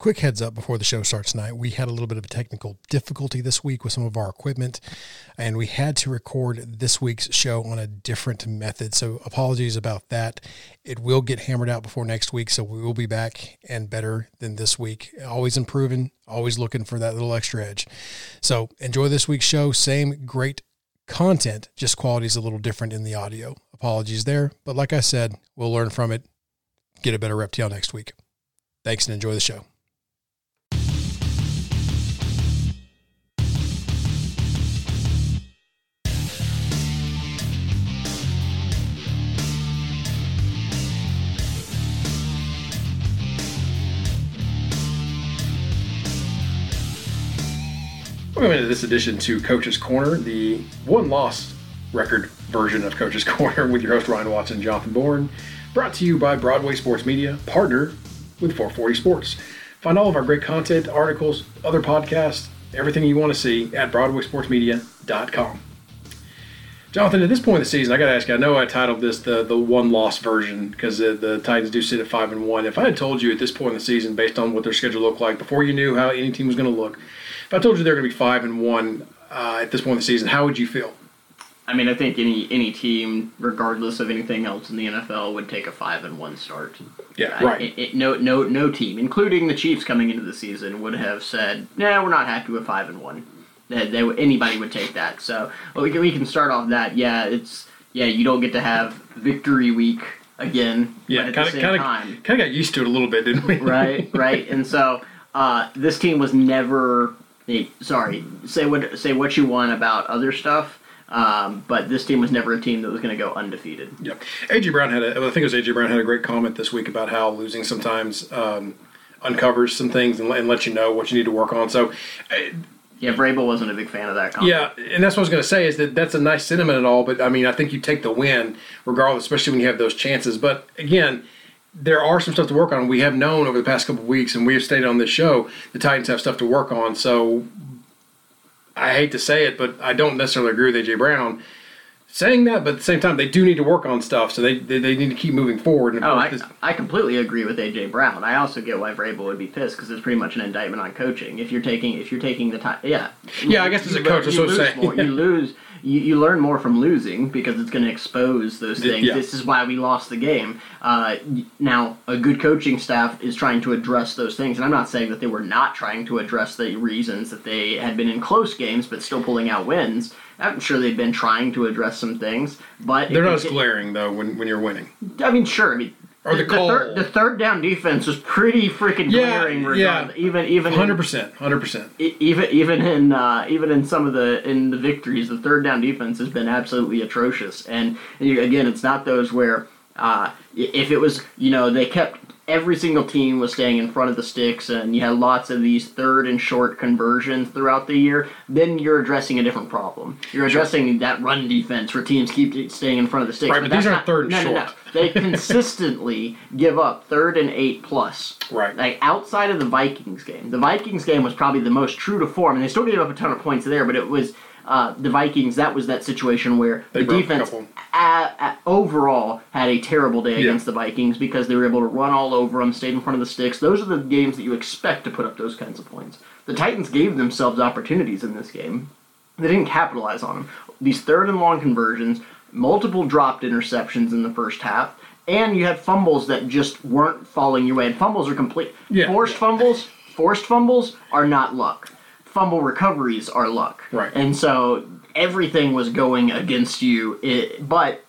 quick heads up before the show starts tonight. We had a little bit of a technical difficulty this week with some of our equipment, and we had to record this week's show on a different method. So apologies about that. It will get hammered out before next week, so we will be back and better than this week. Always improving, always looking for that little extra edge. So enjoy this week's show. Same great content, just quality is a little different in the audio. Apologies there, but like I said, we'll learn from it, get a better rep next week. Thanks and enjoy the show. Welcome into this edition to Coach's Corner, the one loss record version of Coach's Corner with your host Ryan Watson Jonathan Bourne, brought to you by Broadway Sports Media, partner with 440 Sports. Find all of our great content, articles, other podcasts, everything you want to see at BroadwaySportsMedia.com. Jonathan, at this point in the season, I got to ask you. I know I titled this the the one loss version because the, the, Titans do sit at five and one. If I had told you at this point in the season, based on what their schedule looked like, before you knew how any team was going to look, if I told you they're going to be five and one uh, at this point in the season, how would you feel? I mean, I think any any team, regardless of anything else in the NFL, would take a five and one start. Yeah, right. It, it, no, no, no team, including the Chiefs coming into the season, would have said, "Nah, we're not happy with five and one." That they, anybody would take that. So well, we can we can start off that. Yeah, it's yeah. You don't get to have victory week again. Yeah, kind of kind of kind of got used to it a little bit, didn't we? right, right. And so uh, this team was never sorry, say what say what you want about other stuff. Um, but this team was never a team that was going to go undefeated. Yep. AJ Brown had a, I think it was AJ Brown had a great comment this week about how losing sometimes um, uncovers some things and, and lets you know what you need to work on. So. Uh, yeah, Vrabel wasn't a big fan of that comment. Yeah, and that's what I was going to say is that that's a nice sentiment and all, but I mean, I think you take the win regardless, especially when you have those chances. But again, there are some stuff to work on. We have known over the past couple of weeks, and we have stated on this show, the Titans have stuff to work on. So I hate to say it, but I don't necessarily agree with AJ Brown saying that, but at the same time, they do need to work on stuff, so they they, they need to keep moving forward. And oh, I, this, I completely agree with AJ Brown. I also get why Vrabel would be pissed because it's pretty much an indictment on coaching. If you're taking if you're taking the time, yeah, yeah, I guess as a coach, that's what I'm saying. More, you lose you, you learn more from losing because it's going to expose those things. Yeah. This is why we lost the game. Uh, now, a good coaching staff is trying to address those things, and I'm not saying that they were not trying to address the reasons that they had been in close games but still pulling out wins. I'm sure they've been trying to address some things, but they're not as glaring though when, when you're winning. I mean, sure. I mean, or the, the, the, third, the third down defense was pretty freaking glaring. Yeah, yeah. Even even hundred percent, hundred percent. Even even in uh, even in some of the in the victories, the third down defense has been absolutely atrocious. And, and you, again, it's not those where uh, if it was you know they kept every single team was staying in front of the sticks and you had lots of these third and short conversions throughout the year, then you're addressing a different problem. You're addressing sure. that run defense where teams keep staying in front of the sticks. Right, but, but these aren't third and no, short. No, no. They consistently give up third and eight plus. Right. Like outside of the Vikings game, the Vikings game was probably the most true to form, and they still gave up a ton of points there, but it was uh, the Vikings, that was that situation where they the defense a, a, overall had a terrible day against the Vikings because they were able to run all over them, stayed in front of the sticks. Those are the games that you expect to put up those kinds of points. The Titans gave themselves opportunities in this game. They didn't capitalize on them. These third and long conversions, multiple dropped interceptions in the first half, and you had fumbles that just weren't falling your way. And fumbles are complete. Yeah. Forced fumbles, forced fumbles are not luck fumble recoveries are luck. Right. And so everything was going against you. It, but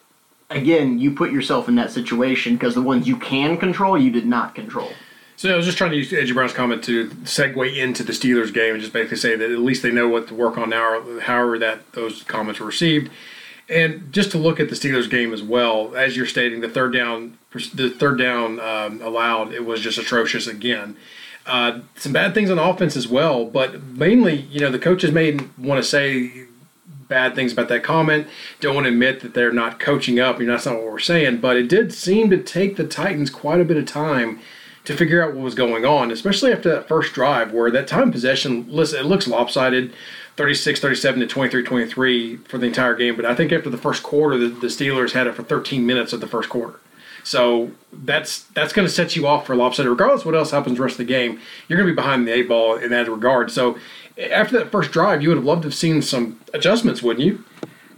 again, you put yourself in that situation because the ones you can control, you did not control. So I was just trying to use AJ Brown's comment to segue into the Steelers game and just basically say that at least they know what to work on now, however that those comments were received. And just to look at the Steelers game as well, as you're stating, the third down, the third down um, allowed, it was just atrocious again. Uh, some bad things on offense as well, but mainly, you know, the coaches may want to say bad things about that comment. Don't want to admit that they're not coaching up. You know, that's not what we're saying. But it did seem to take the Titans quite a bit of time to figure out what was going on, especially after that first drive where that time possession, listen, it looks lopsided. 36 37 to 23 23 for the entire game. But I think after the first quarter, the, the Steelers had it for 13 minutes of the first quarter. So that's that's going to set you off for lopsided. Regardless what else happens the rest of the game, you're going to be behind the eight ball in that regard. So after that first drive, you would have loved to have seen some adjustments, wouldn't you?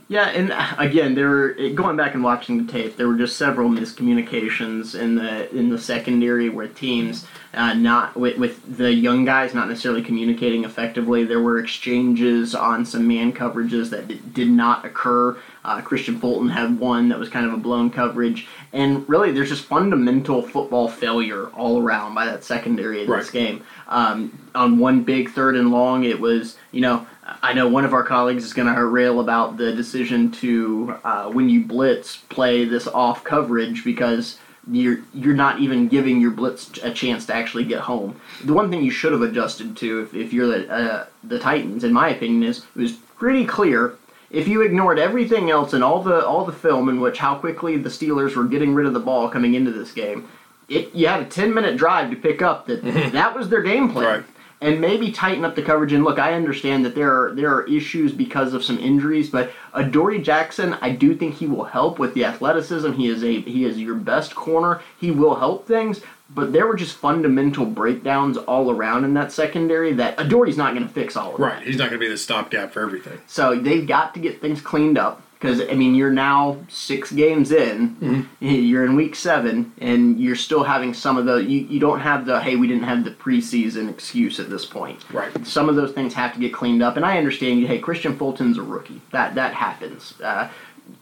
Yeah, and uh, again, there were going back and watching the tape. There were just several miscommunications in the in the secondary where teams uh, not with, with the young guys not necessarily communicating effectively. There were exchanges on some man coverages that did not occur. Uh, Kristian Fulton had one that was kind of a blown coverage, and really, there's just fundamental football failure all around by that secondary in right. this game. Um, on one big third and long, it was you know I know one of our colleagues is going to rail about the decision to, uh, when you blitz, play this off coverage because you're you're not even giving your blitz a chance to actually get home. The one thing you should have adjusted to, if, if you're the uh, the Titans, in my opinion, is it was pretty clear. If you ignored everything else and all the all the film in which how quickly the Steelers were getting rid of the ball coming into this game, it you had a ten minute drive to pick up that that was their game plan. Right and maybe tighten up the coverage. And look, I understand that there are there are issues because of some injuries, but Adoree Jackson, I do think he will help with the athleticism. He is a he is your best corner. He will help things, but there were just fundamental breakdowns all around in that secondary that Adoree's not going to fix all of. Right, he's not going to be the stopgap for everything. So they've got to get things cleaned up because I mean you're now six games in, mm-hmm. you're in week seven, and you're still having some of the you, you don't have the hey we didn't have the preseason excuse at this point. Right. Some of those things have to get cleaned up, and I understand you. Hey, Kristian Fulton's a rookie. That that happens. Uh,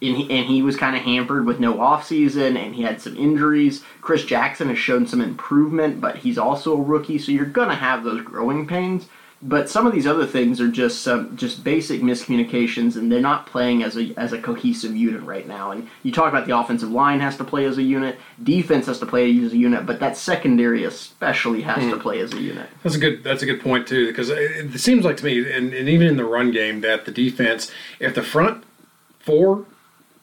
and he, and he was kind of hampered with no offseason and he had some injuries. Chris Jackson has shown some improvement, but he's also a rookie, so you're going to have those growing pains. But some of these other things are just um, just basic miscommunications, and they're not playing as a as a cohesive unit right now. And you talk about the offensive line has to play as a unit, defense has to play as a unit, but that secondary especially has mm. to hmm. play as a unit. That's a good that's a good point too, because it, it seems like to me, and, and even in the run game, that the defense, if the front four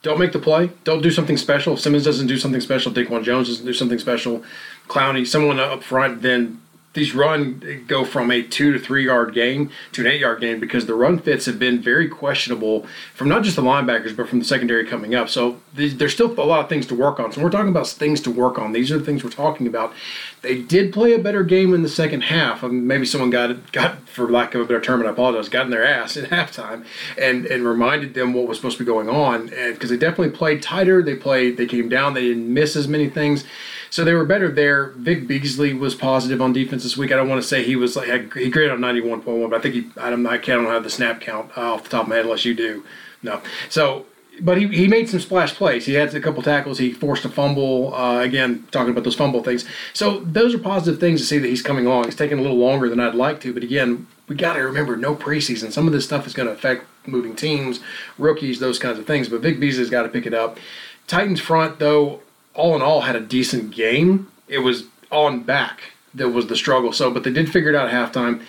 don't make the play. Don't do something special. If Simmons doesn't do something special, Daquan Jones doesn't do something special, Clowney, someone up front, then these run go from a two to three yard gain to an eight yard gain because the run fits have been very questionable from not just the linebackers but from the secondary coming up. So there's still a lot of things to work on. So we're talking about things to work on. These are the things we're talking about. They did play a better game in the second half. I mean, maybe someone got got for lack of a better term, and I apologize, got in their ass at halftime and and reminded them what was supposed to be going on. Because they definitely played tighter, they played, they came down, they didn't miss as many things. So they were better there. Vic Beasley was positive on defense this week. I don't want to say he was like he graded on ninety one point one, but I think he I don't I can't have the snap count uh, off the top of my head unless you do. No. So but he, he made some splash plays. He had a couple tackles. He forced a fumble. Uh, again, talking about those fumble things. So those are positive things to see that he's coming along. It's taking a little longer than I'd like to, but again, we got to remember no preseason. Some of this stuff is going to affect moving teams, rookies, those kinds of things. But Vic Beasley's got to pick it up. Titans front though, all in all, had a decent game. It was on back that was the struggle. So, but they did figure it out at halftime.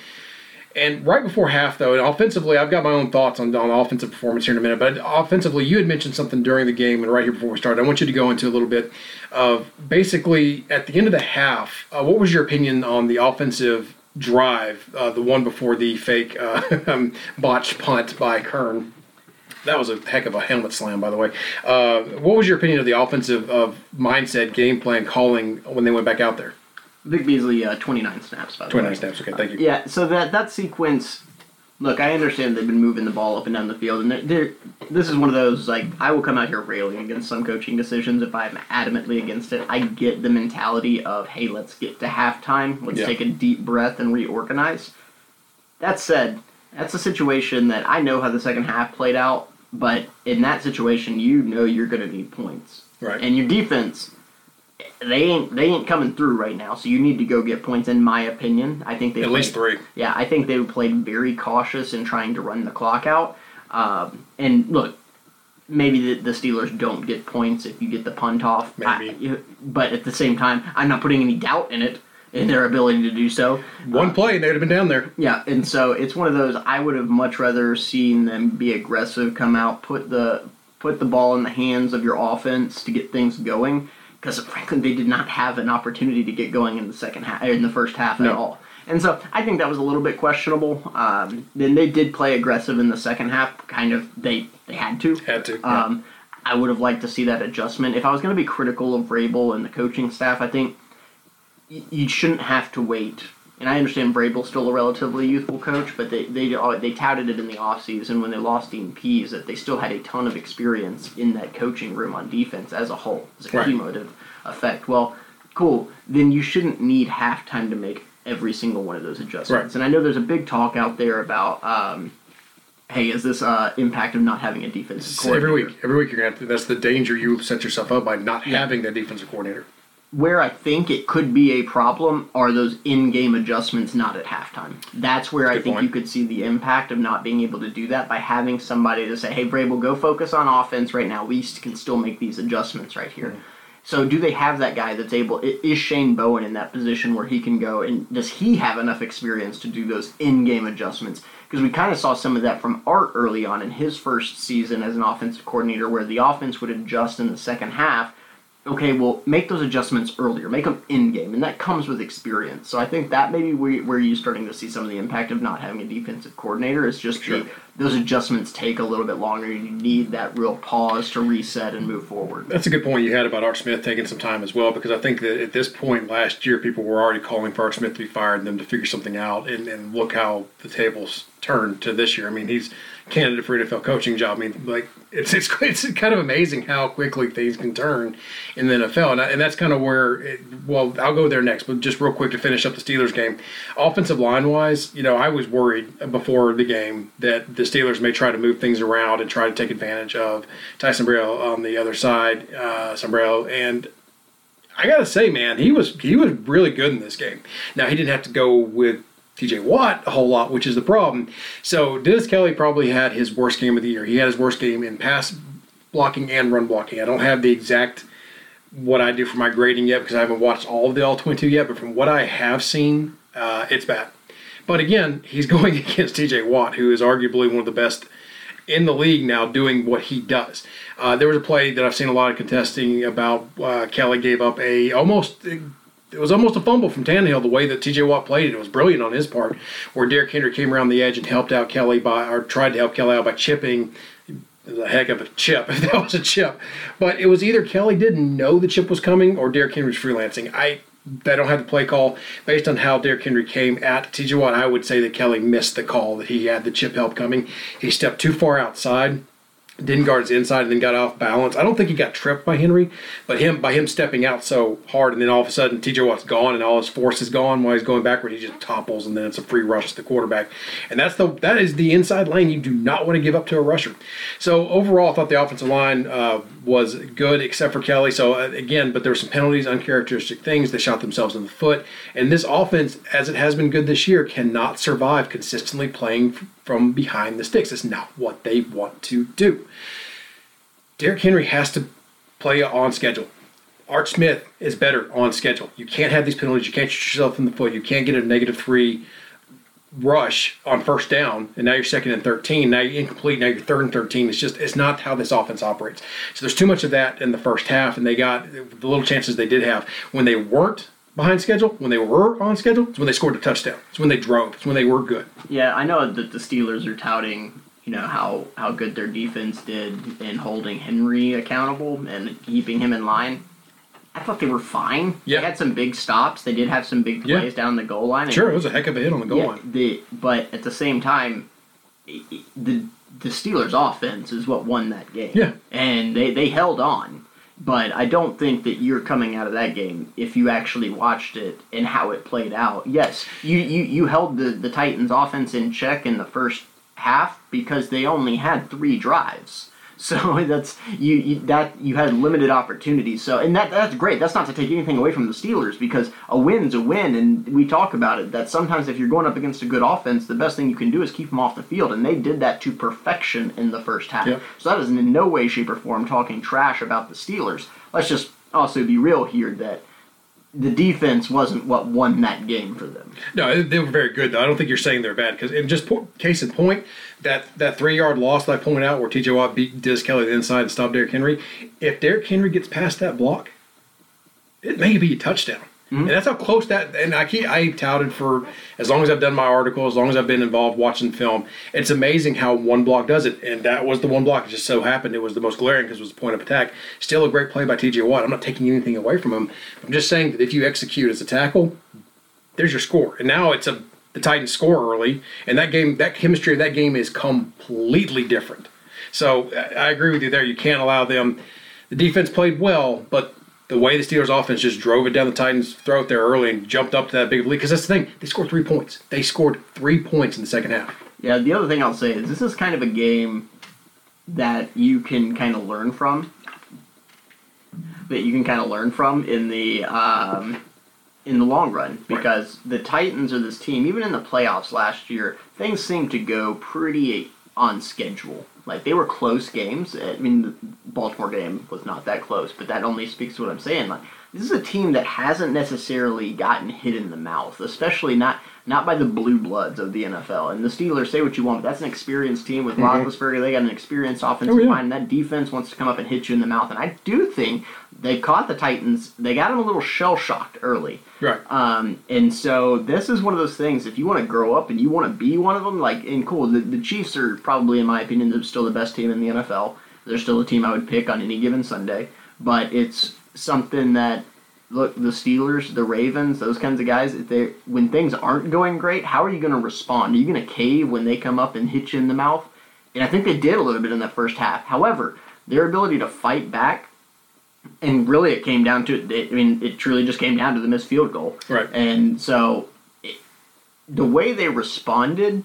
And right before half, though, and offensively, I've got my own thoughts on, on offensive performance here in a minute. But offensively, you had mentioned something during the game and right here before we started. I want you to go into a little bit of basically at the end of the half. Uh, what was your opinion on the offensive drive, uh, the one before the fake uh, botched punt by Kern? That was a heck of a helmet slam, by the way. Uh, what was your opinion of the offensive of mindset, game plan, calling when they went back out there? Vic Beasley, uh, 29 snaps, by the 29 way. snaps, okay, thank you. yeah, so that, that sequence, look, I understand they've been moving the ball up and down the field, and they're, they're, this is one of those, like, I will come out here railing against some coaching decisions if I'm adamantly against it. I get the mentality of, hey, let's get to halftime, let's yeah. take a deep breath and reorganize. That said, that's a situation that I know how the second half played out, but in that situation, you know you're going to need points. Right. And your defense they ain't they ain't coming through right now. So you need to go get points. In my opinion, I think they at played, least three. Yeah, I think they played very cautious in trying to run the clock out. Um, and look, maybe the, the, Steelers don't get points if you get the punt off. Maybe, I, but at the same time, I'm not putting any doubt in it in their ability to do so. One uh, play, they would have been down there. Yeah, and so it's one of those. I would have much rather seen them be aggressive, come out, put the put the ball in the hands of your offense to get things going because frankly they did not have an opportunity to get going in the second half in the first half no. at all. And so I think that was a little bit questionable. Um, then they did play aggressive in the second half. Kind of they they had to. Had to. Um, I would have liked to see that adjustment. If I was going to be critical of Vrabel and the coaching staff, I think you shouldn't have to wait. And I understand Vrabel's still a relatively youthful coach, but they they they touted it in the offseason when they lost Dean Pees that they still had a ton of experience in that coaching room on defense as a whole, as a right. cumulative effect. Well, cool. Then you shouldn't need halftime to make every single one of those adjustments. Right. And I know there's a big talk out there about. Um, hey, is this uh, impact of not having a defensive coordinator? Every week, every week you're gonna. Have to, that's the danger you set yourself up by not yeah. having that defensive coordinator where I think it could be a problem are those in-game adjustments not at halftime. That's where That's I think point. you could see the impact of not being able to do that by having somebody to say, "Hey, Vrabel, go focus on offense right now. We can still make these adjustments right here." Mm-hmm. So, do they have that guy that's able? Is Shane Bowen in that position where he can go and does he have enough experience to do those in-game adjustments? Because we kind of saw some of that from Art early on in his first season as an offensive coordinator, where the offense would adjust in the second half okay, well, make those adjustments earlier, make them in game, and that comes with experience. So I think that maybe where, you're starting to see some of the impact of not having a defensive coordinator is just sure. the, those adjustments take a little bit longer, you need that real pause to reset and move forward. That's a good point you had about Art Smith taking some time as well, because I think that at this point last year, people were already calling for Art Smith to be fired and them to figure something out, and, and look how the tables turned to this year. I mean, he's candidate for NFL coaching job. I mean, like it's it's it's kind of amazing how quickly things can turn in the NFL, and, I, and that's kind of where. It, well, I'll go there next, but just real quick to finish up the Steelers game, offensive line wise, you know, I was worried before the game that the Steelers may try to move things around and try to take advantage of Tyson Sambrailo on the other side, uh, Sambrailo, and I gotta say, man, he was he was really good in this game. Now he didn't have to go with TJ Watt a whole lot, which is the problem. So Dennis Kelly probably had his worst game of the year. He had his worst game in pass blocking and run blocking. I don't have the exact what I do for my grading yet because I haven't watched all of the all 22 yet, but from what I have seen, uh, it's bad. But again, he's going against TJ Watt, who is arguably one of the best in the league now doing what he does. Uh, there was a play that I've seen a lot of contesting about uh, Kelly gave up a almost it was almost a fumble from Tannehill the way that T.J. Watt played it. It was brilliant on his part, where Derrick Henry came around the edge and helped out Kelly by or tried to help Kelly out by chipping. A heck of a chip if that was a chip, but it was either Kelly didn't know the chip was coming or Derrick Henry was freelancing. I I don't have the play call based on how Derrick Henry came at T.J. Watt. I would say that Kelly missed the call that he had the chip help coming. He stepped too far outside didn't guard his inside and then got off balance. I don't think he got tripped by Henry, but him by him stepping out so hard and then all of a sudden TJ Watt's gone and all his force is gone while he's going backward. He just topples and then it's a free rush to the quarterback, and that's the that is the inside lane you do not want to give up to a rusher. So overall, I thought the offensive line uh, was good except for Kelly. So uh, again, but there were some penalties, uncharacteristic things. They shot themselves in the foot, and this offense, as it has been good this year, cannot survive consistently playing from behind the sticks. It's not what they want to do. Derrick Henry has to play on schedule. Art Smith is better on schedule. You can't have these penalties. You can't shoot yourself in the foot. You can't get a negative three rush on first down, and now you're second and 13. Now you're incomplete. Now you're third and 13. It's just, it's not how this offense operates. So there's too much of that in the first half, and they got the little chances they did have. When they weren't behind schedule, when they were on schedule, it's when they scored a touchdown. It's when they drove. It's when they were good. Yeah, I know that the Steelers are touting, you know, how, how good their defense did in holding Henry accountable and keeping him in line. I thought they were fine. Yeah. They had some big stops. They did have some big plays yeah. down the goal line. Sure, it was a heck of a hit on the goal yeah, line. The, but at the same time, the the Steelers' offense is what won that game. Yeah. And they, they held on. But I don't think that you're coming out of that game if you actually watched it and how it played out. Yes, you, you, you held the, the Titans offense in check in the first half because they only had three drives. So that's you, you, that you had limited opportunities. So and that that's great. That's not to take anything away from the Steelers because a win's a win, and we talk about it. That sometimes if you're going up against a good offense, the best thing you can do is keep them off the field, and they did that to perfection in the first half. Yep. So that is in no way, shape, or form talking trash about the Steelers. Let's just also be real here that the defense wasn't what won that game for them. No, they were very good. Though I don't think you're saying they're bad because, and just case in point, that that three yard loss that I pointed out where T.J. Watt beat Diz Kelly the inside and stopped Derrick Henry. If Derrick Henry gets past that block, it may be a touchdown. Mm-hmm. And that's how close that. And I keep I touted for as long as I've done my article, as long as I've been involved watching film. It's amazing how one block does it, and that was the one block. It just so happened it was the most glaring because it was the point of attack. Still a great play by T.J. Watt. I'm not taking anything away from him. I'm just saying that if you execute as a tackle, there's your score. And now it's a the Titans score early, and that game, that chemistry of that game is completely different. So I agree with you there. You can't allow them. The defense played well, but the way the Steelers offense just drove it down the Titans' throat there early and jumped up to that big lead. Because that's the thing, they scored three points. They scored three points in the second half. Yeah, the other thing I'll say is this is kind of a game that you can kind of learn from. That you can kind of learn from in the um, in the long run because right. the Titans are this team. Even in the playoffs last year, things seemed to go pretty on schedule. Like they were close games. I mean, the Baltimore game was not that close, but that only speaks to what I'm saying. Like this is a team that hasn't necessarily gotten hit in the mouth, especially not not by the blue bloods of the NFL. And the Steelers, say what you want, but that's an experienced team with mm-hmm. Roethlisberger. They got an experienced offensive oh, yeah. line. That defense wants to come up and hit you in the mouth. And I do think they caught the Titans. They got them a little shell shocked early. Right. Um, and so this is one of those things. If you want to grow up and you want to be one of them, like and cool, the, the Chiefs are probably, in my opinion, still the best team in the NFL. They're still a team I would pick on any given Sunday. But it's something that look the Steelers, the Ravens, those kinds of guys. If they when things aren't going great, how are you going to respond? Are you going to cave when they come up and hit you in the mouth? And I think they did a little bit in that first half. However, their ability to fight back and really it came down to it, I mean, it truly just came down to the missed field goal. Right. And so it, the way they responded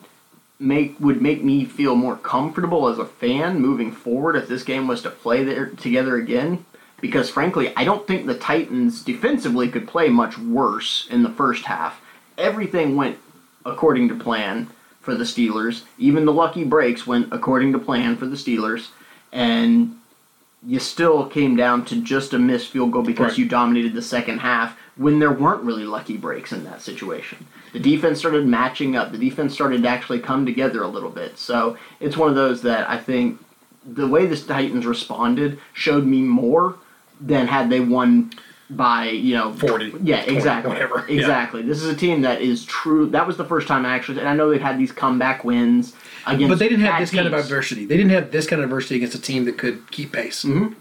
make would make me feel more comfortable as a fan moving forward if this game was to play there together again. Because frankly, I don't think the Titans defensively could play much worse in the first half. Everything went according to plan for the Steelers. Even the lucky breaks went according to plan for the Steelers. And you still came down to just a missed field goal because right. you dominated the second half when there weren't really lucky breaks in that situation. The defense started matching up. The defense started to actually come together a little bit. So it's one of those that I think the way the Titans responded showed me more than had they won by you know 40 yeah exactly. whatever. Exactly. Yeah. this is a team that is true that was the first time actually and i know they've had these comeback wins against but they didn't have this teams. kind of adversity. They didn't have this kind of adversity against a team that could keep pace. Mm-hmm.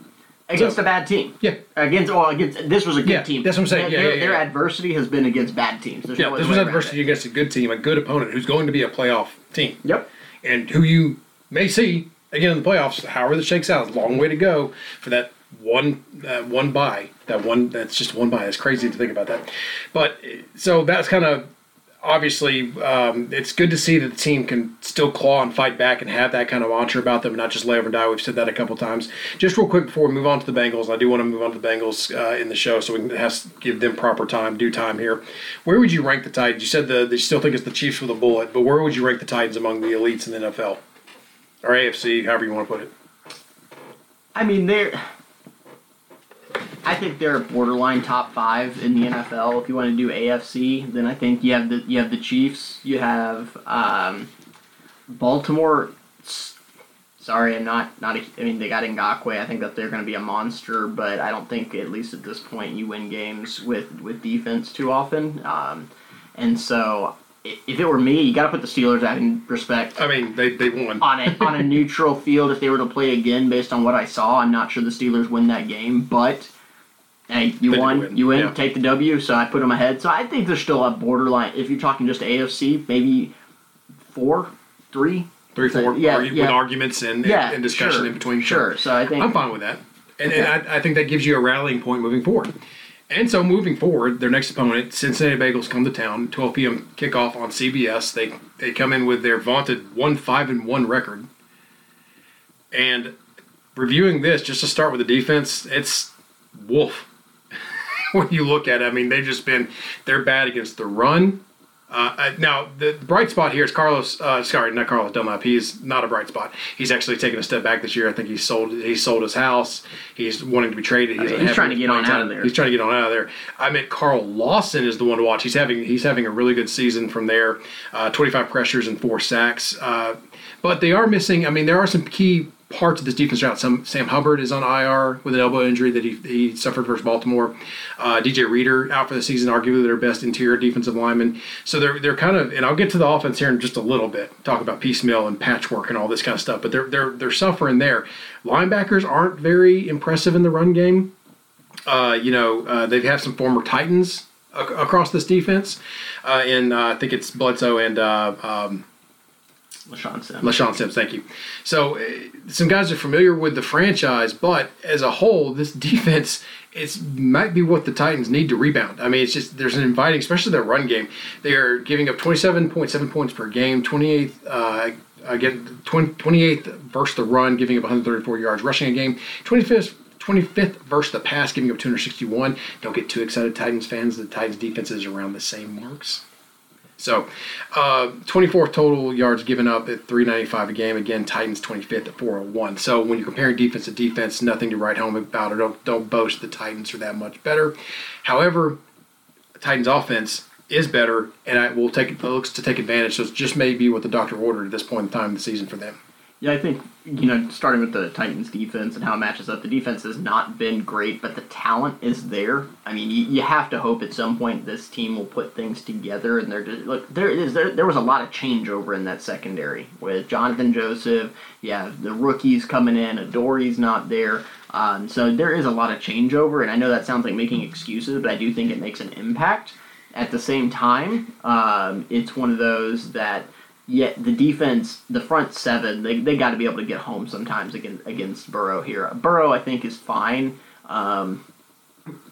against so, a bad team. yeah. Against well against this was a good yeah, team. that's what i'm saying. Their, yeah, yeah, yeah, their adversity has been against bad teams. There's yeah no this was adversity against a good team a good opponent who's going to be a playoff team. Yep. And who you may see again in the playoffs however this shakes out long way to go for that one uh, one buy that one that's just one buy. It's crazy to think about that. But so that's kind of obviously um, it's good to see that the team can still claw and fight back and have that kind of mantra about them and not just lay over and die. We've said that a couple times. Just real quick before we move on to the bengals i do want to move on to the bengals uh, in the show so we can have give them proper time due time here. Where would you rank the titans? You said the, you still think it's the chiefs with a bullet but where would you rank the titans among the elites in the nfl or afc however you want to put it. I mean they're I think they're borderline top five in the NFL. If you want to do AFC, then I think you have the you have the Chiefs. You have um, Baltimore. Sorry, I'm not not. A, I mean, they got Ngakoue. I think that they're going to be a monster, but I don't think at least at this point you win games with with defense too often. Um, and so if it were me, you got to put the Steelers out in respect. I mean, they, they won on a on a neutral field. If they were to play again, based on what I saw, I'm not sure the Steelers win that game. But hey, you won, win. you win, yeah. take the W. So I put them ahead. So I think they're still a borderline. If you're talking just AFC, maybe four, three, three, four, yeah, yeah. with arguments and, yeah, and discussion sure, in between. Sure. So I think I'm fine with that, and, okay. and I, I think that gives you a rallying point moving forward. And so moving forward, their next opponent, Cincinnati Bengals, come to town. 12 p.m. kickoff on CBS. They they come in with their vaunted one five and one record. And reviewing this, just to start with the defense, it's wolf when you look at it. I mean, they've just been they're bad against the run. Uh, now the bright spot here is Carlos. Uh, sorry, not Carlos Dunlap. He's not a bright spot. He's actually taken a step back this year. I think he sold he sold his house. He's wanting to be traded. He's, I mean, he's trying to get on out of there. He's trying to get on out of there. I mean, Carl Lawson is the one to watch. He's having he's having a really good season from there. Uh, Twenty five pressures and four sacks. Uh, but they are missing. I mean, there are some key parts of this defense out. Some Sam Hubbard is on IR with an elbow injury that he, he suffered versus Baltimore. Uh, DJ Reader out for the season, arguably their best interior defensive lineman. So they're they're kind of, and I'll get to the offense here in just a little bit. Talk about piecemeal and patchwork and all this kind of stuff. But they're they're they're suffering there. Linebackers aren't very impressive in the run game. Uh, you know, uh, they have some former Titans ac- across this defense, uh, and uh, I think it's Bledsoe and. Uh, um, LeShaun Sims. LeShaun Sims, thank you. So, uh, some guys are familiar with the franchise, but as a whole, this defense it might be what the Titans need to rebound. I mean, it's just there's an inviting, especially their run game. They are giving up 27.7 points per game, 28th. Uh, again, 20, 28th versus the run, giving up 134 yards rushing a game, 25th 25th versus the pass, giving up 261. Don't get too excited, Titans fans. The Titans defense is around the same marks. So, uh, 24th total yards given up at 395 a game. Again, Titans 25th at 401. So when you're comparing defense to defense, nothing to write home about or don't don't boast the Titans are that much better. However, Titans offense is better, and I will take looks to take advantage. So it just may be what the doctor ordered at this point in time in the season for them. Yeah, I think you know, starting with the Titans defense and how it matches up, the defense has not been great, but the talent is there. I mean, you, you have to hope at some point this team will put things together. And they're just, look, there is there, there was a lot of changeover in that secondary with Johnathan Joseph. Yeah, the rookies coming in, Adoree's not there. Um, so there is a lot of changeover, and I know that sounds like making excuses, but I do think it makes an impact. At the same time, um, it's one of those that yet the defense, the front seven, they, they got to be able to get home sometimes against against Burrow here. Burrow, I think, is fine. Um,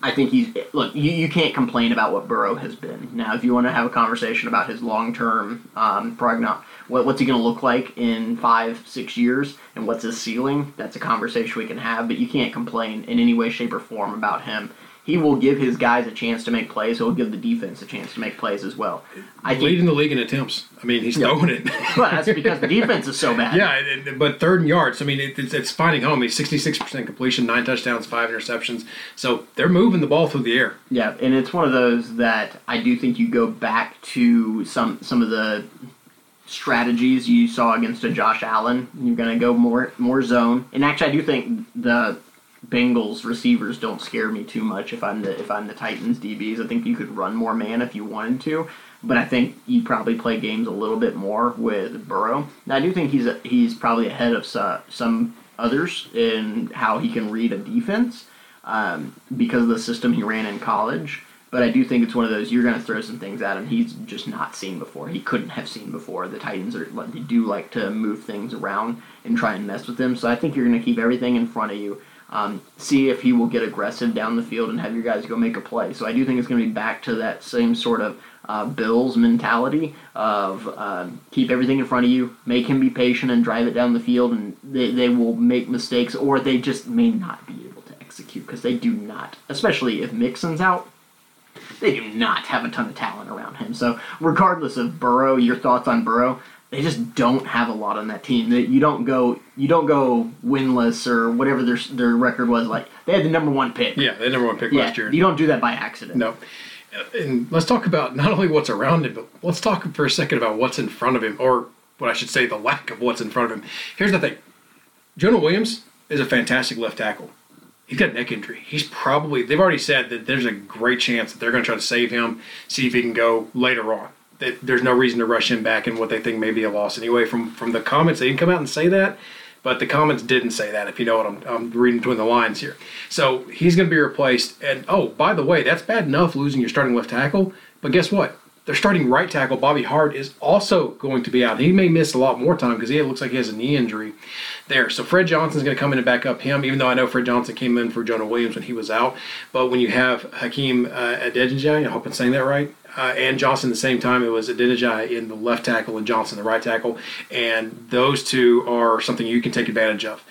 I think he's look. You, you can't complain about what Burrow has been. Now, if you want to have a conversation about his long term um, prognos, what, what's he going to look like in five, six years, and what's his ceiling? That's a conversation we can have. But you can't complain in any way, shape, or form about him he will give his guys a chance to make plays. He'll give the defense a chance to make plays as well. I think, leading the league in attempts. I mean, he's throwing it. well, that's because the defense is so bad. Yeah, but third and yards. I mean, it's, it's finding home. He's sixty six percent completion, nine touchdowns, five interceptions. So they're moving the ball through the air. Yeah, and it's one of those that I do think you go back to some some of the strategies you saw against a Josh Allen. You're going to go more more zone. And actually, I do think the Bengals receivers don't scare me too much if I'm the if I'm the Titans DBs. I think you could run more man if you wanted to, but I think you probably play games a little bit more with Burrow. Now, I do think he's a, he's probably ahead of some, some others in how he can read a defense um, because of the system he ran in college. But I do think it's one of those you're going to throw some things at him he's just not seen before. He couldn't have seen before. The Titans are they do like to move things around and try and mess with him. So I think you're going to keep everything in front of you um, see if he will get aggressive down the field and have your guys go make a play. So I do think it's going to be back to that same sort of uh, Bills mentality of uh, keep everything in front of you, make him be patient and drive it down the field, and they, they will make mistakes or they just may not be able to execute because they do not, especially if Mixon's out. They do not have a ton of talent around him. So, regardless of Burrow, your thoughts on Burrow, they just don't have a lot on that team. That you don't go you don't go winless or whatever their their record was. Like they had the number one pick. Yeah, they had number one pick yeah, last year. You don't do that by accident. No. And let's talk about not only what's around him, but let's talk for a second about what's in front of him, or what I should say, the lack of what's in front of him. Here's the thing: Jonah Williams is a fantastic left tackle. He's got a neck injury. He's probably they've already said that there's a great chance that they're going to try to save him, see if he can go later on there's no reason to rush him back in what they think may be a loss anyway. From from the comments, they didn't come out and say that, but the comments didn't say that. If you know what I'm, I'm reading between the lines here. So he's going to be replaced. And oh, by the way, that's bad enough losing your starting left tackle. But guess what? Their starting right tackle, Bobby Hart, is also going to be out. He may miss a lot more time because he looks like he has a knee injury there. So Fred Johnson's going to come in and back up him, even though I know Fred Johnson came in for Jonah Williams when he was out. But when you have Hakeem uh, Adeniji, I hope I'm saying that right, uh, and Johnson at the same time. It was Adeniji in the left tackle and Johnson the right tackle, and those two are something you can take advantage of.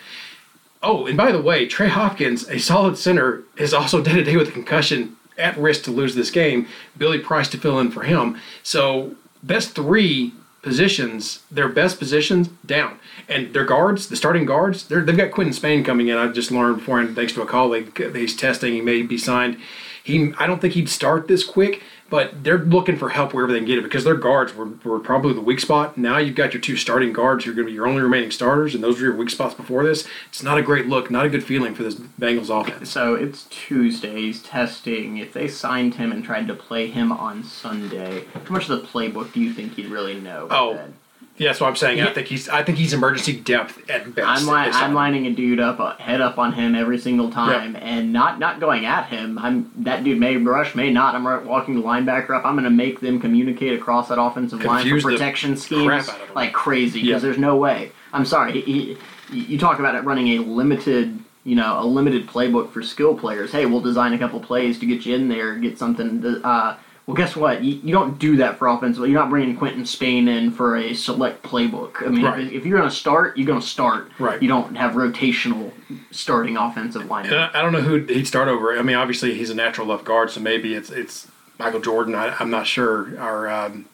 Oh, and by the way, Trey Hopkins, a solid center, is also day to day with a concussion, at risk to lose this game. Billy Price to fill in for him. So best three positions, their best positions down, and their guards, the starting guards, they've got Quinton Spain coming in. I just learned before, and thanks to a colleague, he's testing. He may be signed. He, I don't think he'd start this quick, but they're looking for help wherever they can get it because their guards were, were probably the weak spot. Now you've got your two starting guards who are going to be your only remaining starters, and those were your weak spots before this. It's not a great look, not a good feeling for this Bengals offense. So it's Tuesday's testing. If they signed him and tried to play him on Sunday, how much of the playbook do you think he'd really know? Oh, then? Yeah, that's what I'm saying. I think he's I think he's emergency depth at best. I'm, li- I'm lining a dude up, uh, head up on him every single time, yep. and not not going at him. I'm that dude may rush, may not. I'm walking the linebacker up. I'm going to make them communicate across that offensive Confuse line for protection schemes like crazy because yep. there's no way. I'm sorry. He, he, you talk about it running a limited you know, a limited playbook for skill players. Hey, we'll design a couple plays to get you in there, get something to, uh, well, guess what? You, you don't do that for offensive. You're not bringing Quinton Spain in for a select playbook. I mean, right. if, if, you're going to start, you're going to start. Right. You don't have rotational starting offensive line. I, I, don't know who he'd start over. I mean, obviously he's a natural left guard, so maybe it's it's Michael Jordan. I, am not sure. Or, um,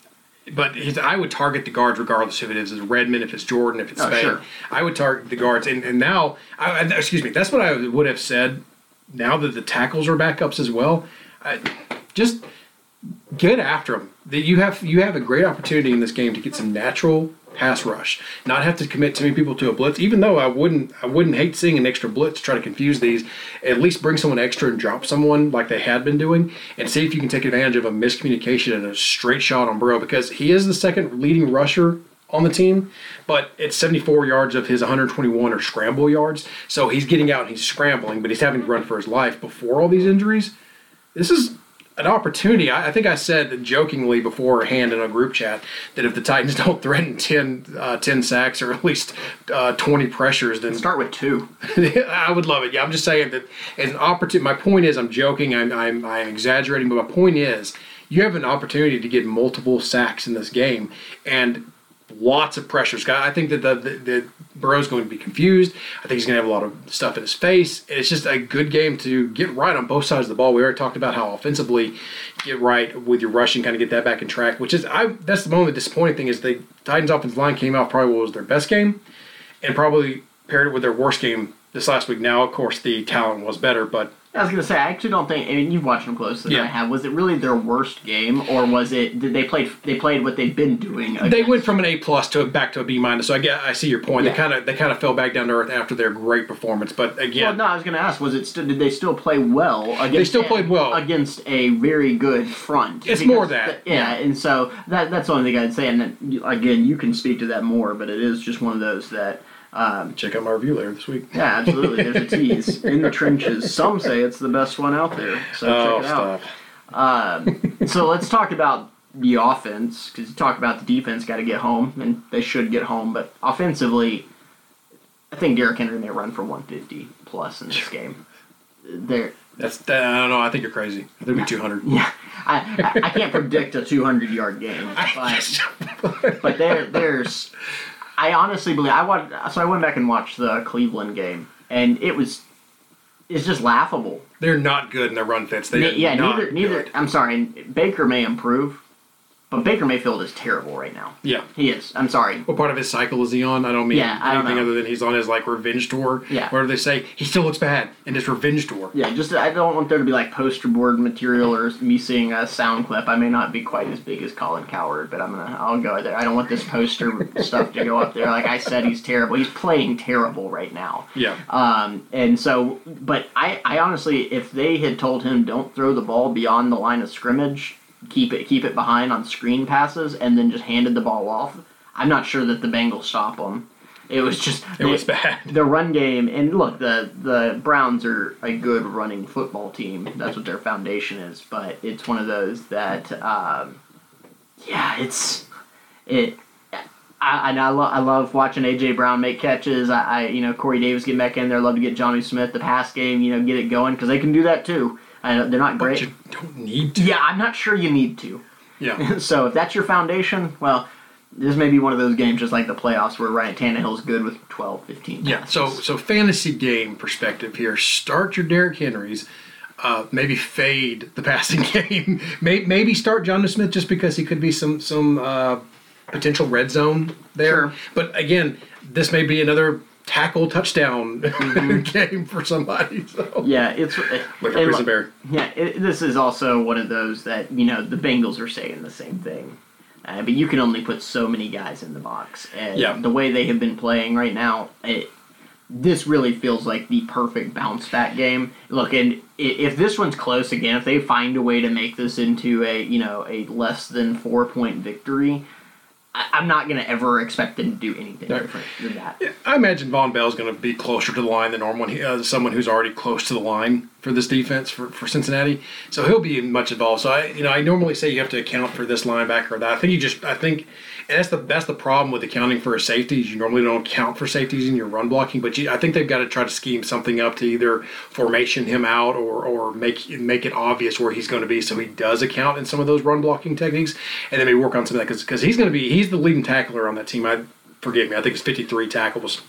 but I would target the guards regardless if it is Redmond, if it's Jordan, if it's oh, Spain. Sure. I would target the guards, and, and now, I, excuse me, that's what I would have said. Now that the tackles are backups as well, I, just get after them. That You have you have a great opportunity in this game to get some natural pass rush, not have to commit too many people to a blitz. Even though I wouldn't I wouldn't hate seeing an extra blitz to try to confuse these. At least bring someone extra and drop someone like they had been doing, and see if you can take advantage of a miscommunication and a straight shot on Burrow because he is the second leading rusher on the team, but it's 74 yards of his 121 are scramble yards. So he's getting out and he's scrambling, but he's having to run for his life before all these injuries. This is an opportunity. I, I, think I said jokingly beforehand in a group chat that if the Titans don't threaten 10, uh, 10 sacks or at least uh, 20 pressures, then start with two. I would love it. Yeah, I'm just saying that as an opportunity. My point is, I'm joking. I'm, I'm, I'm exaggerating, but my point is, you have an opportunity to get multiple sacks in this game, and lots of pressures. I think that the, the, the Burrow's going to be confused. I think he's going to have a lot of stuff in his face. It's just a good game to get right on both sides of the ball. We already talked about how offensively get right with your rushing, kind of get that back in track. Which is I that's the only disappointing thing is the Titans' offensive line came out probably what was their best game, and probably paired it with their worst game this last week. Now, of course, the talent was better, but I was gonna say I actually don't think. I mean, you've watched them closer than yeah. I have. Was it really their worst game, or was it did they played they played what they've been doing? Against? They went from an A plus to a, back to a B minus. So I get I see your point. Yeah. They kind of they kind of fell back down to earth after their great performance. But again, well, no, I was gonna ask. Was it still, did they still play well? Against they still played well against a very good front. It's more that the, yeah, and so that that's the only thing I'd say. And then, again, you can speak to that more, but it is just one of those that um, Check out my review later this week. Yeah, absolutely. There's a tease in the trenches. Some say it's the best one out there, so oh, check it stop. out. Um, so let's talk about the offense because you talk about the defense got to get home, and they should get home. But offensively, I think Derrick Henry may run for 150 plus in this game. There. That's I don't know. I think you're crazy. I think it'll be 200. Yeah, I, I, I can't predict a 200 yard game, but, but there there's I honestly believe I watched. So I went back and watched the Cleveland game, and it was it's just laughable. They're not good in their run fits. They yeah, neither neither. Good. I'm sorry. Baker may improve, but Baker Mayfield is terrible right now. Yeah, he is. I'm sorry. What part of his cycle is he on? I don't mean yeah, I anything other than he's on his like revenge tour. Yeah. Where they say he still looks bad in his revenge tour. Yeah, just I don't want there to be like poster board material or me seeing a sound clip. I may not be quite as big as Colin Cowherd, but I'm gonna I'll go there. I don't want this poster stuff to go up there. Like I said, he's terrible. He's playing terrible right now. Yeah. Um, and so, but I I honestly, if they had told him don't throw the ball beyond the line of scrimmage keep it keep it behind on screen passes and then just handed the ball off. I'm not sure that the Bengals stop them. It was just it was bad. The run game and look, the the Browns are a good running football team. That's what their foundation is. But it's one of those that, um, yeah, it's it. I, and I, lo- I love watching AJ Brown make catches. I, I you know Corey Davis get back in there. I love to get Jonnu Smith the pass game. You know get it going because they can do that too. I they're not great. You don't need to. Yeah, I'm not sure you need to. Yeah. so if that's your foundation, well, this may be one of those games just like the playoffs where Ryan Tannehill's good with 12, 15. Yeah. So so fantasy game perspective here. Start your Derrick Henrys. Uh, maybe fade the passing game. maybe start Jonnu Smith just because he could be some some uh, potential red zone there. Sure. But again, this may be another tackle touchdown mm-hmm. game for somebody. So. Yeah, it's like a prison bear. Yeah, it, this is also one of those that you know the Bengals are saying the same thing. Uh, but you can only put so many guys in the box, and yeah. the way they have been playing right now, it, this really feels like the perfect bounce back game. Look, and if this one's close again, if they find a way to make this into a you know a less than four point victory, I, am not going to ever expect them to do anything right. different than that. Yeah, I imagine Bell is going to be closer to the line than normal. Uh, someone who's already close to the line for this defense for, for Cincinnati, so he'll be much involved. So I, you know, I normally say you have to account for this linebacker or that. I think you just, I think and that's the that's the problem with accounting for a safety. You normally don't count for safeties in your run blocking, but you, I think they've got to try to scheme something up to either formation him out or or make make it obvious where he's going to be, so he does account in some of those run blocking techniques, and then maybe work on some of that because he's going to be he's the leading tackler on that team. I forgive me, I think it's 53 tackles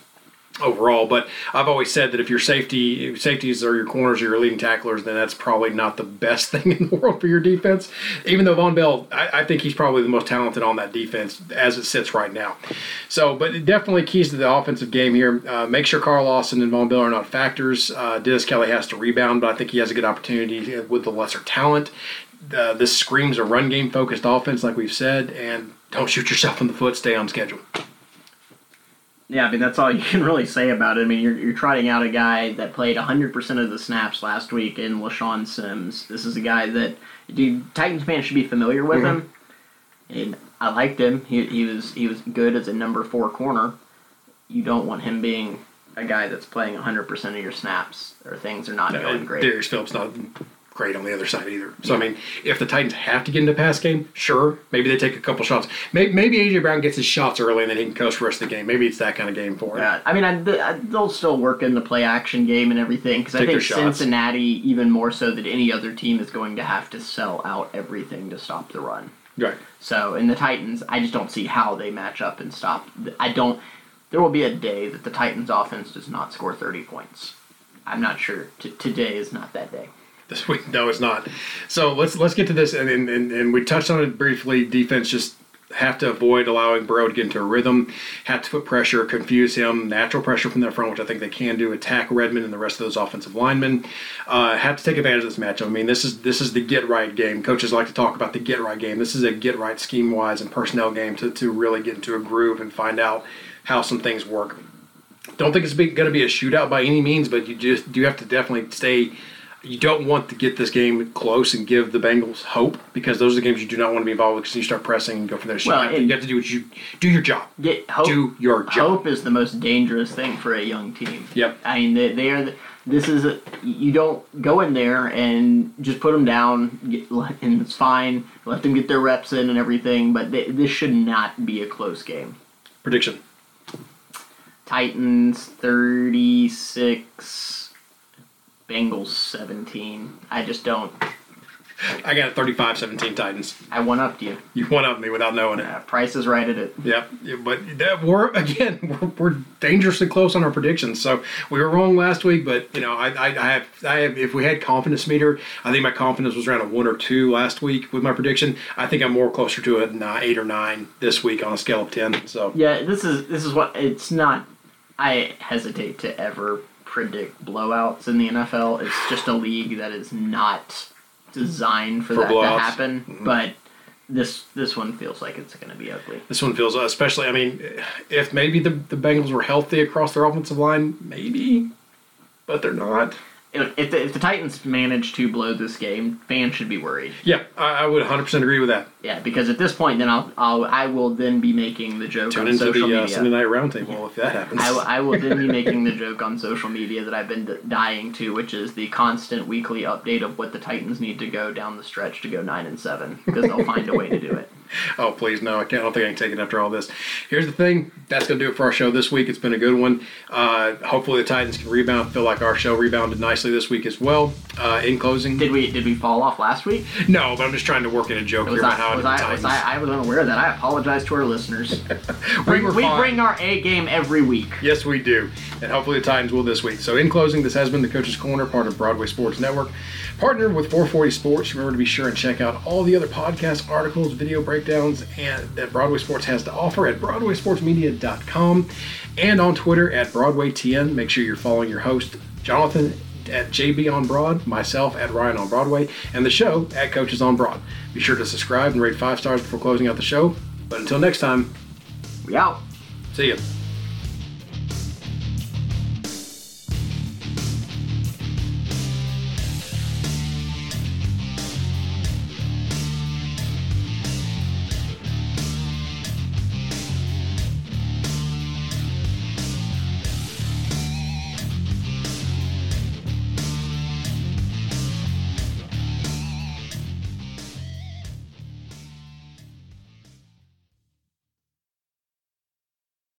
overall. But I've always said that if your safety safeties are your corners or your leading tacklers, then that's probably not the best thing in the world for your defense. Even though Vonn Bell, I, I think he's probably the most talented on that defense as it sits right now. So, but definitely keys to the offensive game here. Uh, make sure Carl Lawson and Vonn Bell are not factors. Uh, Dennis Kelly has to rebound, but I think he has a good opportunity with the lesser talent. Uh, this screams a run game focused offense, like we've said, and don't shoot yourself in the foot. Stay on schedule. Yeah, I mean that's all you can really say about it. I mean, you're you're trotting out a guy that played 100% of the snaps last week in LeShaun Sims. This is a guy that dude Titans fans should be familiar with mm-hmm. him. And I liked him. He he was he was good as a number 4 corner. You don't want him being a guy that's playing 100% of your snaps or things are not no, going great. Darius Phillips not great on the other side either. So. I mean, if the Titans have to get into pass game, sure, maybe they take a couple shots. Maybe, maybe AJ Brown gets his shots early and then he can coast the rest of the game. Maybe it's that kind of game for him. Yeah, I mean, I, I, they'll still work in the play action game and everything because I think Cincinnati, even more so than any other team, is going to have to sell out everything to stop the run. Right. So in the Titans, I just don't see how they match up and stop. I don't. There will be a day that the Titans' offense does not score thirty points. I'm not sure. T- today is not that day. This week, no, it's not. So let's let's get to this, and and, and we touched on it briefly. Defense just have to avoid allowing Burrow to get into a rhythm, have to put pressure, confuse him, natural pressure from their front, which I think they can do, attack Redmond and the rest of those offensive linemen. Uh, have to take advantage of this matchup. I mean, this is this is the get right game. Coaches like to talk about the get right game. This is a get right scheme wise and personnel game to, to really get into a groove and find out how some things work. Don't think it's going to be a shootout by any means, but you just you have to definitely stay you don't want to get this game close and give the Bengals hope because those are the games you do not want to be involved with because you start pressing and go for their shot. Well, you have to do what you do your job. Get hope, do your job. Hope is the most dangerous thing for a young team. Yep. I mean, they, they are. The, this is a, you don't go in there and just put them down get, and it's fine. Let them get their reps in and everything, but they, this should not be a close game. Prediction. Titans 36 Bengals 17. I just don't. I got 35 17 Titans. I one upped you. You one upped me without knowing yeah, it. Price is right at it. Yep. But that, we're, again, we're, we're, dangerously close on our predictions. So we were wrong last week, but, you know, I, I, I, have, I have, if we had confidence meter, I think my confidence was around a one or two last week with my prediction. I think I'm more closer to a uh, eight or nine this week on a scale of 10. So, yeah, this is, this is what it's not, I hesitate to ever predict blowouts in the NFL. It's just a league that is not designed for, for that blowouts. to happen. Mm-hmm. But this this one feels like it's going to be ugly. This one feels especially. I mean, if maybe the the Bengals were healthy across their offensive line, maybe, but they're not if the, if the Titans manage to blow this game, fans should be worried. Yeah, I, I would 100 percent agree with that. Yeah, because at this point, then I'll, I'll I will then be making the joke Turn on into social the uh, Sunday Night Roundtable yeah. if that happens. I, I will then be making the joke on social media that I've been dying to, which is the constant weekly update of what the Titans need to go down the stretch to go nine and seven because they'll find a way to do it. oh, please, no. I, can't, I don't think I can take it after all this. Here's the thing. That's going to do it for our show this week. It's been a good one. Uh, hopefully, the Titans can rebound. Feel like our show rebounded nicely this week as well. Uh, in closing, did we did we fall off last week? No, but I'm just trying to work in a joke here I, about how was I, was I, I was unaware of that. I apologize to our listeners. we, we bring our A game every week. Yes, we do, and hopefully the Titans will this week. So, in closing, this has been the Coach's Corner, part of Broadway Sports Network, partnered with 440 Sports. Remember to be sure and check out all the other podcasts, articles, video breaks breakdowns and, that Broadway Sports has to offer at BroadwaySportsMedia.com and on Twitter at BroadwayTN. Make sure you're following your host, Jonathan at JB on Broad, myself at Ryan on Broadway, and the show at Coaches on Broad. Be sure to subscribe and rate five stars before closing out the show. But until next time, we out. See ya.